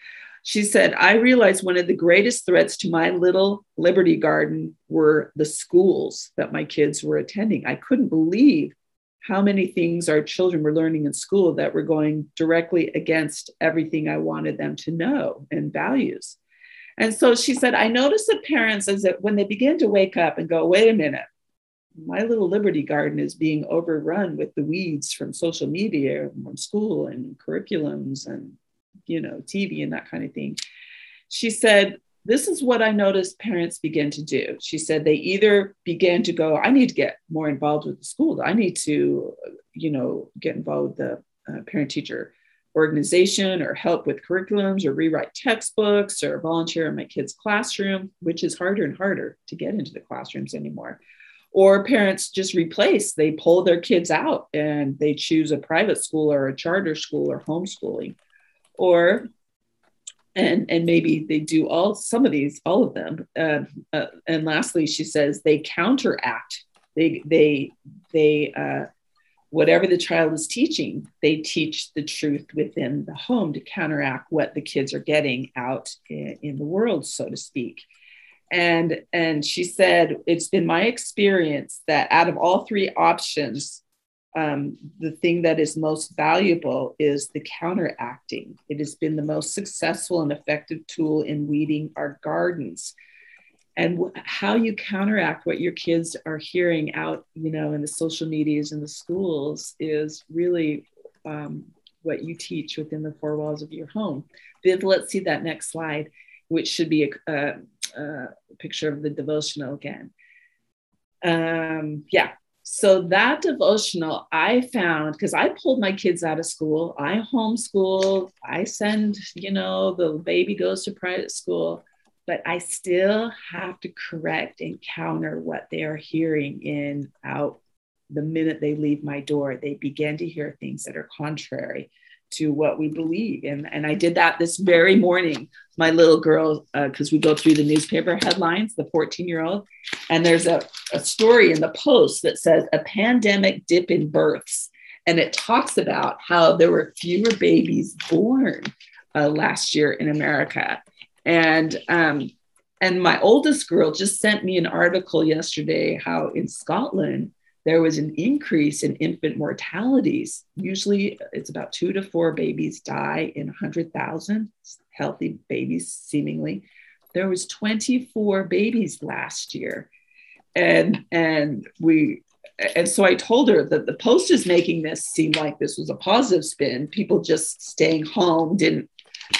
She said, I realized one of the greatest threats to my little Liberty Garden were the schools that my kids were attending. I couldn't believe how many things our children were learning in school that were going directly against everything I wanted them to know and values. And so she said, I noticed that parents, as that when they begin to wake up and go, wait a minute, my little Liberty Garden is being overrun with the weeds from social media, from school and curriculums and, you know, TV and that kind of thing. She said, this is what I noticed parents begin to do. She said they either began to go, I need to get more involved with the school. I need to, you know, get involved with the uh, parent teacher organization or help with curriculums or rewrite textbooks or volunteer in my kids' classroom, which is harder and harder to get into the classrooms anymore. Or parents just replace, they pull their kids out and they choose a private school or a charter school or homeschooling. Or and and maybe they do all some of these all of them uh, uh, and lastly she says they counteract they they they uh, whatever the child is teaching, they teach the truth within the home to counteract what the kids are getting out in, in the world, so to speak. And, and she said, it's been my experience that out of all three options, um, the thing that is most valuable is the counteracting. It has been the most successful and effective tool in weeding our gardens. And how you counteract what your kids are hearing out you know in the social medias and the schools is really um, what you teach within the four walls of your home. Viv, let's see that next slide which should be a, a, a picture of the devotional again. Um, yeah so that devotional i found because i pulled my kids out of school i homeschool i send you know the baby goes to private school but I still have to correct and counter what they are hearing in out the minute they leave my door. They begin to hear things that are contrary to what we believe. And, and I did that this very morning. My little girl, because uh, we go through the newspaper headlines, the 14 year old, and there's a, a story in the Post that says a pandemic dip in births. And it talks about how there were fewer babies born uh, last year in America. And um, and my oldest girl just sent me an article yesterday how in Scotland there was an increase in infant mortalities. Usually it's about two to four babies die in 100,000 healthy babies, seemingly. There was 24 babies last year. And, and we, and so I told her that the Post is making this seem like this was a positive spin. People just staying home didn't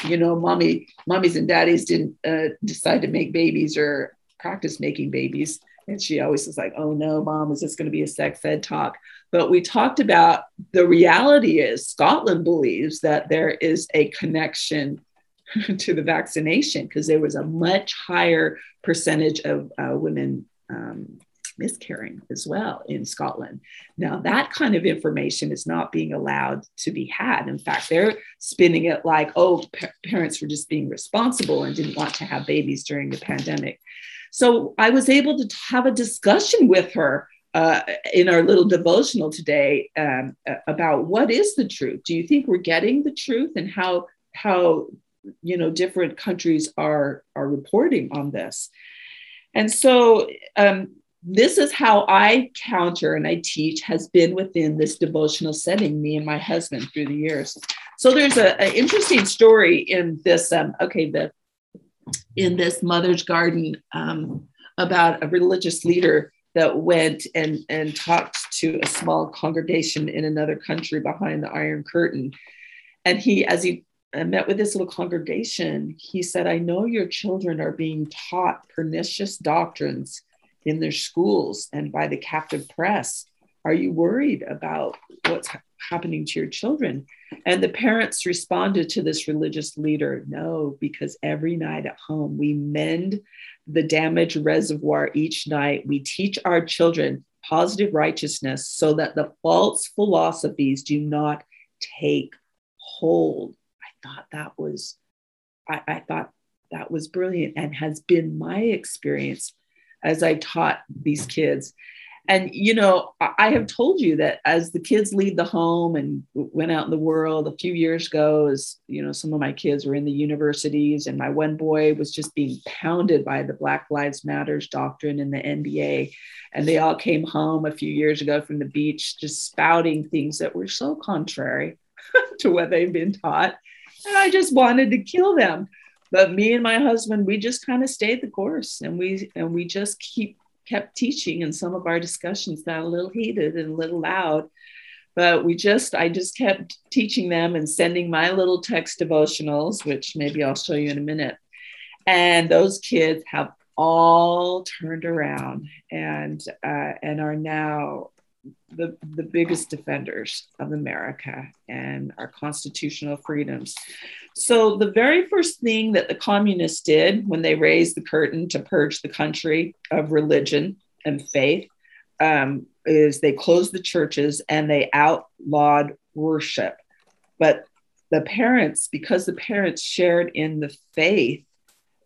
you know, mommy, mommies and daddies didn't uh, decide to make babies or practice making babies. And she always was like, oh no, mom, is this going to be a sex ed talk? But we talked about the reality is Scotland believes that there is a connection to the vaccination because there was a much higher percentage of uh, women um, miscarrying as well in Scotland. Now, that kind of information is not being allowed to be had. In fact, they're spinning it like, oh, pa- parents were just being responsible and didn't want to have babies during the pandemic. So I was able to have a discussion with her uh, in our little devotional today um, about what is the truth. Do you think we're getting the truth and how how you know different countries are are reporting on this? And so um, this is how I counter and I teach has been within this devotional setting, me and my husband through the years. So there's an interesting story in this, um, okay, the in this mother's garden um, about a religious leader that went and, and talked to a small congregation in another country behind the Iron Curtain. And he, as he met with this little congregation, he said, I know your children are being taught pernicious doctrines in their schools and by the captive press? Are you worried about what's happening to your children? And the parents responded to this religious leader no, because every night at home we mend the damaged reservoir each night. We teach our children positive righteousness so that the false philosophies do not take hold. I thought that was, I, I thought that was brilliant and has been my experience as I taught these kids. And, you know, I have told you that as the kids leave the home and went out in the world a few years ago, as, you know, some of my kids were in the universities and my one boy was just being pounded by the Black Lives Matters doctrine in the NBA. And they all came home a few years ago from the beach, just spouting things that were so contrary to what they've been taught. And I just wanted to kill them but me and my husband we just kind of stayed the course and we and we just keep kept teaching and some of our discussions got a little heated and a little loud. But we just i just kept teaching them and sending my little text devotionals which maybe i'll show you in a minute. And those kids have all turned around and uh, and are now the, the biggest defenders of America and our constitutional freedoms. So, the very first thing that the communists did when they raised the curtain to purge the country of religion and faith um, is they closed the churches and they outlawed worship. But the parents, because the parents shared in the faith,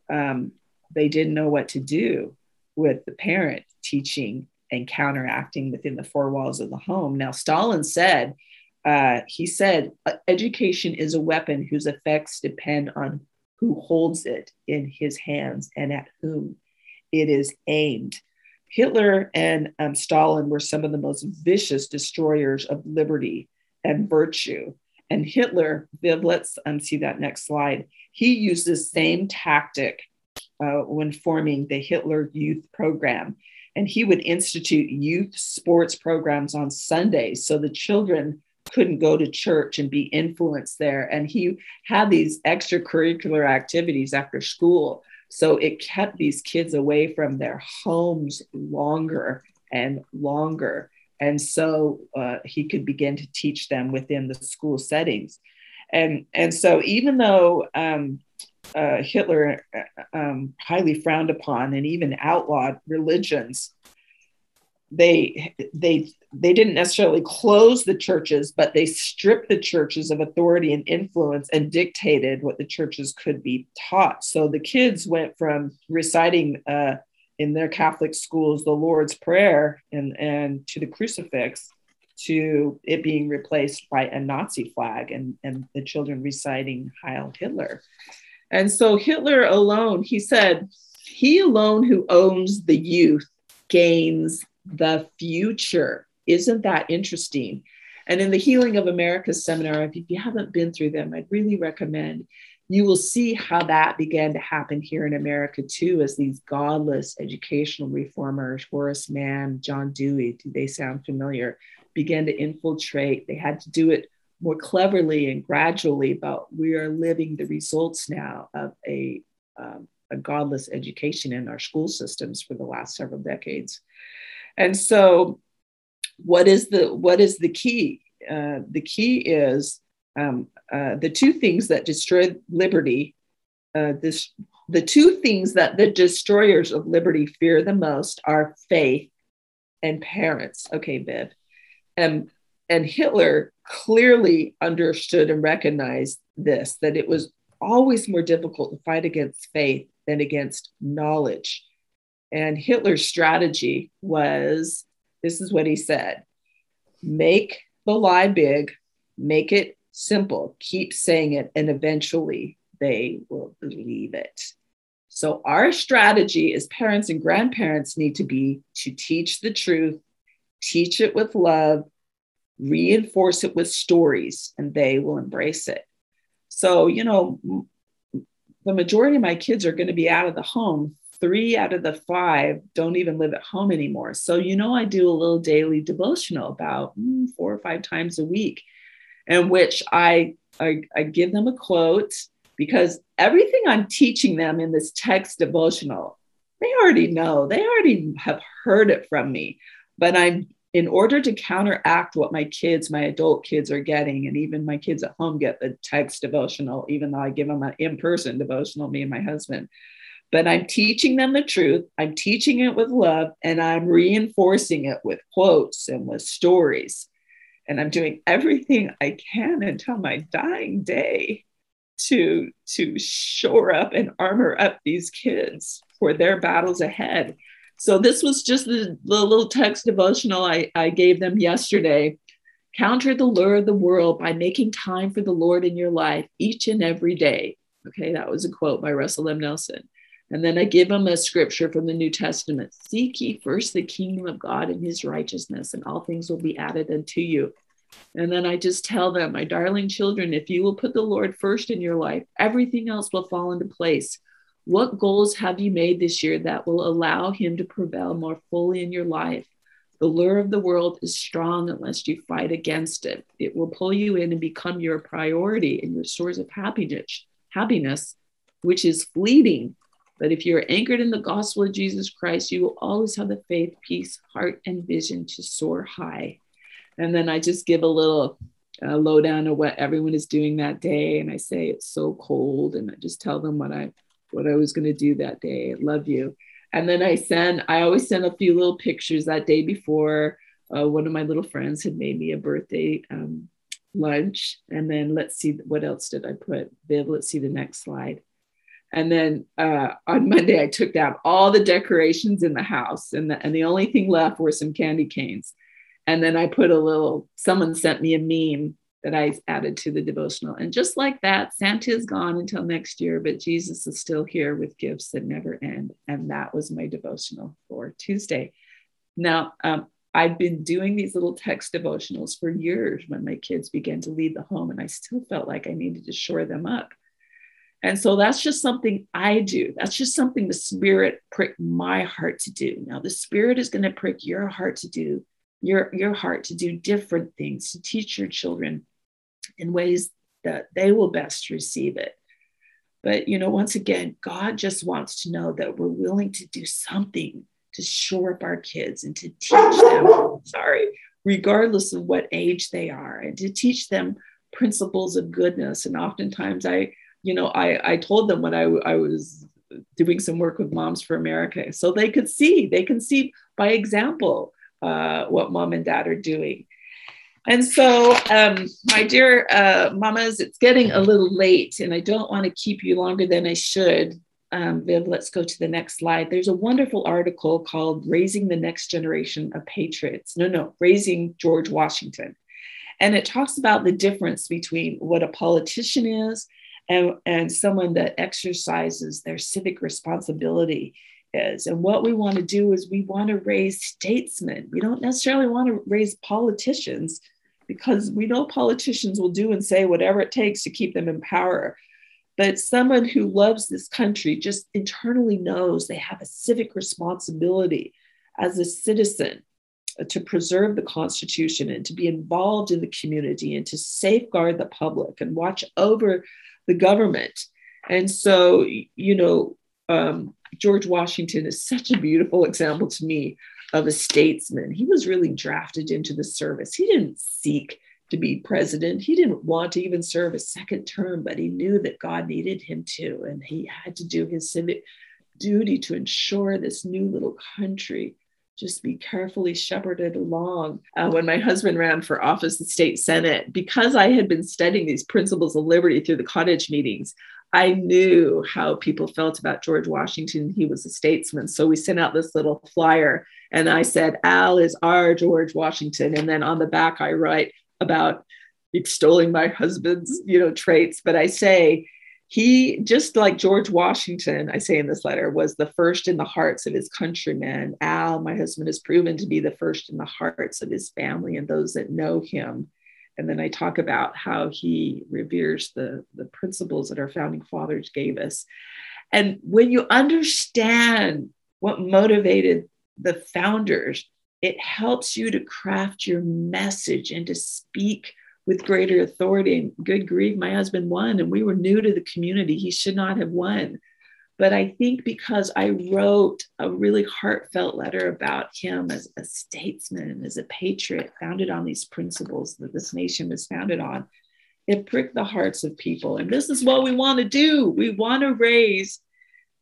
um, they didn't know what to do with the parent teaching and counteracting within the four walls of the home. Now, Stalin said, uh, he said, education is a weapon whose effects depend on who holds it in his hands and at whom it is aimed. Hitler and um, Stalin were some of the most vicious destroyers of liberty and virtue. And Hitler, Viv, let's um, see that next slide. He used the same tactic uh, when forming the Hitler Youth Program. And he would institute youth sports programs on Sundays so the children couldn't go to church and be influenced there. And he had these extracurricular activities after school. So it kept these kids away from their homes longer and longer. And so uh, he could begin to teach them within the school settings. And, and so even though um, uh, Hitler uh, um, highly frowned upon and even outlawed religions. They they they didn't necessarily close the churches, but they stripped the churches of authority and influence and dictated what the churches could be taught. So the kids went from reciting uh, in their Catholic schools the Lord's Prayer and and to the crucifix to it being replaced by a Nazi flag and, and the children reciting Heil Hitler. And so Hitler alone, he said, he alone who owns the youth gains the future. Isn't that interesting? And in the Healing of America seminar, if you haven't been through them, I'd really recommend you will see how that began to happen here in America too, as these godless educational reformers, Horace Mann, John Dewey, do they sound familiar, began to infiltrate. They had to do it more cleverly and gradually, but we are living the results now of a, um, a godless education in our school systems for the last several decades. And so, what is the what is the key? Uh, the key is um, uh, the two things that destroy liberty. Uh, this the two things that the destroyers of liberty fear the most are faith and parents. Okay, Viv. And and Hitler clearly understood and recognized this that it was always more difficult to fight against faith than against knowledge. And Hitler's strategy was this is what he said make the lie big, make it simple, keep saying it, and eventually they will believe it. So, our strategy as parents and grandparents need to be to teach the truth, teach it with love, reinforce it with stories and they will embrace it. So, you know, the majority of my kids are going to be out of the home. Three out of the five don't even live at home anymore. So, you know, I do a little daily devotional about mm, four or five times a week, in which I, I, I give them a quote because everything I'm teaching them in this text devotional, they already know, they already have heard it from me, but I'm in order to counteract what my kids, my adult kids are getting, and even my kids at home get the text devotional, even though I give them an in person devotional, me and my husband. But I'm teaching them the truth. I'm teaching it with love and I'm reinforcing it with quotes and with stories. And I'm doing everything I can until my dying day to, to shore up and armor up these kids for their battles ahead so this was just the, the little text devotional I, I gave them yesterday. Counter the lure of the world by making time for the Lord in your life each and every day. Okay, that was a quote by Russell M. Nelson. And then I give them a scripture from the New Testament Seek ye first the kingdom of God and his righteousness, and all things will be added unto you. And then I just tell them, my darling children, if you will put the Lord first in your life, everything else will fall into place. What goals have you made this year that will allow Him to prevail more fully in your life? The lure of the world is strong unless you fight against it. It will pull you in and become your priority and your source of happiness, happiness, which is fleeting. But if you're anchored in the gospel of Jesus Christ, you will always have the faith, peace, heart, and vision to soar high. And then I just give a little uh, lowdown of what everyone is doing that day. And I say it's so cold, and I just tell them what I what I was going to do that day. Love you. And then I send, I always send a few little pictures that day before. Uh, one of my little friends had made me a birthday um, lunch. And then let's see, what else did I put? Viv, let's see the next slide. And then uh, on Monday, I took down all the decorations in the house, and the, and the only thing left were some candy canes. And then I put a little, someone sent me a meme that I added to the devotional. And just like that, Santa is gone until next year, but Jesus is still here with gifts that never end. And that was my devotional for Tuesday. Now, um, I've been doing these little text devotionals for years when my kids began to leave the home, and I still felt like I needed to shore them up. And so that's just something I do. That's just something the Spirit pricked my heart to do. Now, the Spirit is going to prick your heart to do, your, your heart to do different things, to teach your children in ways that they will best receive it. But, you know, once again, God just wants to know that we're willing to do something to shore up our kids and to teach them, sorry, regardless of what age they are, and to teach them principles of goodness. And oftentimes I, you know, I, I told them when I, I was doing some work with Moms for America, so they could see, they can see by example uh, what mom and dad are doing. And so, um, my dear uh, mamas, it's getting a little late, and I don't want to keep you longer than I should. Um, Viv, let's go to the next slide. There's a wonderful article called Raising the Next Generation of Patriots. No, no, Raising George Washington. And it talks about the difference between what a politician is and, and someone that exercises their civic responsibility is. And what we want to do is we want to raise statesmen. We don't necessarily want to raise politicians because we know politicians will do and say whatever it takes to keep them in power. But someone who loves this country just internally knows they have a civic responsibility as a citizen to preserve the Constitution and to be involved in the community and to safeguard the public and watch over the government. And so, you know, um, George Washington is such a beautiful example to me of a statesman. He was really drafted into the service. He didn't seek to be president. He didn't want to even serve a second term, but he knew that God needed him to, and he had to do his civic duty to ensure this new little country just be carefully shepherded along. Uh, when my husband ran for office in state senate, because I had been studying these principles of liberty through the cottage meetings, I knew how people felt about George Washington. He was a statesman. So we sent out this little flyer and I said, Al is our George Washington. And then on the back, I write about extolling my husband's, you know, traits. But I say, he just like George Washington, I say in this letter, was the first in the hearts of his countrymen. Al, my husband, has proven to be the first in the hearts of his family and those that know him. And then I talk about how he reveres the, the principles that our founding fathers gave us. And when you understand what motivated the founders, it helps you to craft your message and to speak with greater authority. And good grief, my husband won, and we were new to the community. He should not have won. But I think because I wrote a really heartfelt letter about him as a statesman, as a patriot, founded on these principles that this nation was founded on, it pricked the hearts of people. And this is what we want to do. We want to raise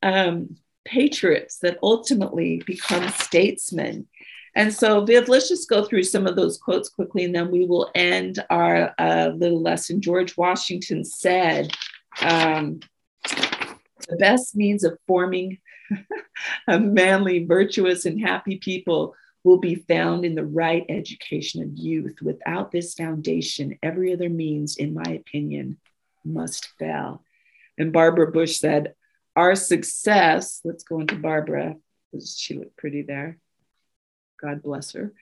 um, patriots that ultimately become statesmen. And so, Viv, let's just go through some of those quotes quickly, and then we will end our uh, little lesson. George Washington said, um, The best means of forming a manly, virtuous, and happy people will be found in the right education of youth. Without this foundation, every other means, in my opinion, must fail. And Barbara Bush said, our success, let's go into Barbara, because she looked pretty there. God bless her.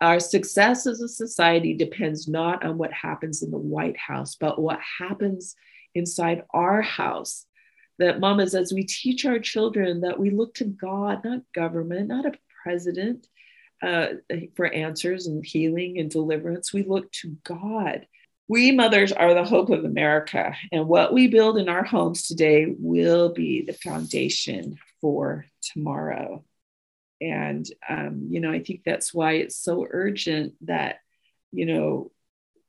Our success as a society depends not on what happens in the White House, but what happens inside our house. That, mamas, as we teach our children, that we look to God, not government, not a president, uh, for answers and healing and deliverance. We look to God We mothers are the hope of America, and what we build in our homes today will be the foundation for tomorrow. And, um, you know, I think that's why it's so urgent that, you know,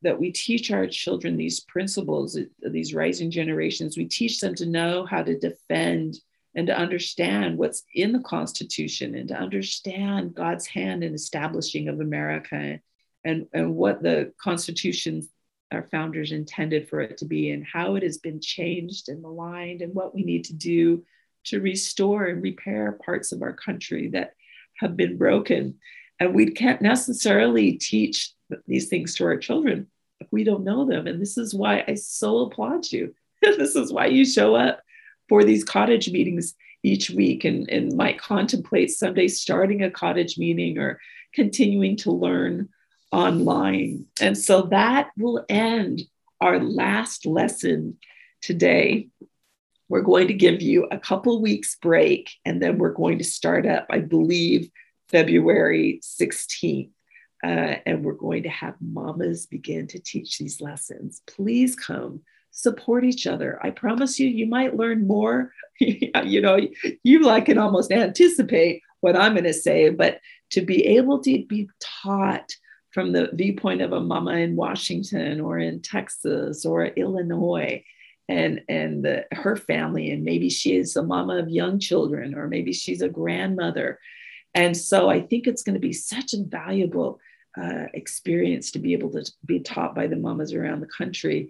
that we teach our children these principles, uh, these rising generations. We teach them to know how to defend and to understand what's in the Constitution and to understand God's hand in establishing of America and, and what the Constitution our founders intended for it to be and how it has been changed and maligned and what we need to do to restore and repair parts of our country that have been broken. And we can't necessarily teach these things to our children if we don't know them. And this is why I so applaud you. this is why you show up for these cottage meetings each week and, and might contemplate someday starting a cottage meeting or continuing to learn online. And so that will end our last lesson today. We're going to give you a couple weeks break and then we're going to start up, I believe, February 16th. Uh, and we're going to have mamas begin to teach these lessons. Please come support each other. I promise you, you might learn more. you know, you like can almost anticipate what I'm going to say, but to be able to be taught from the viewpoint of a mama in Washington or in Texas or Illinois and and the, her family and maybe she is a mama of young children or maybe she's a grandmother and so I think it's going to be such a valuable uh, experience to be able to be taught by the mamas around the country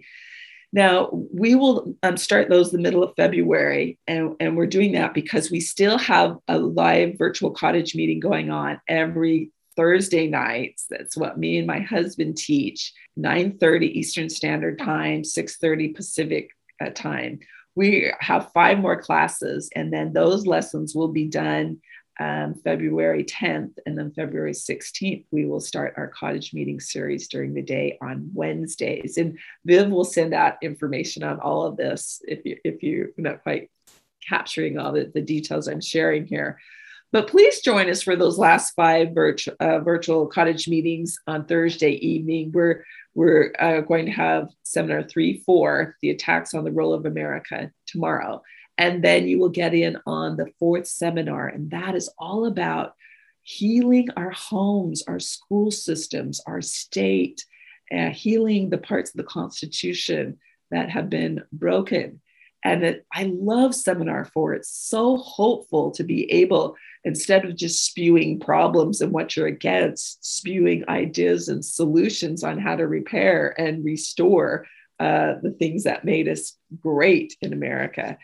now, we will um, start those the middle of February, and, and we're doing that because we still have a live virtual cottage meeting going on every Thursday nights. That's what me and my husband teach, 9:30 Eastern Standard Time, 6:30 Pacific uh, time. We have five more classes, and then those lessons will be done um, February 10th and then February 16th, we will start our cottage meeting series during the day on Wednesdays. And Viv will send out information on all of this if, you, if you're not quite capturing all the, the details I'm sharing here. But please join us for those last five virtu- uh, virtual cottage meetings on Thursday evening. We're, we're uh, going to have seminar three, four, the attacks on the role of America tomorrow. And then you will get in on the fourth seminar. And that is all about healing our homes, our school systems, our state, uh, healing the parts of the Constitution that have been broken. And it, I love seminar four. It's so hopeful to be able, instead of just spewing problems and what you're against, spewing ideas and solutions on how to repair and restore uh, the things that made us great in America.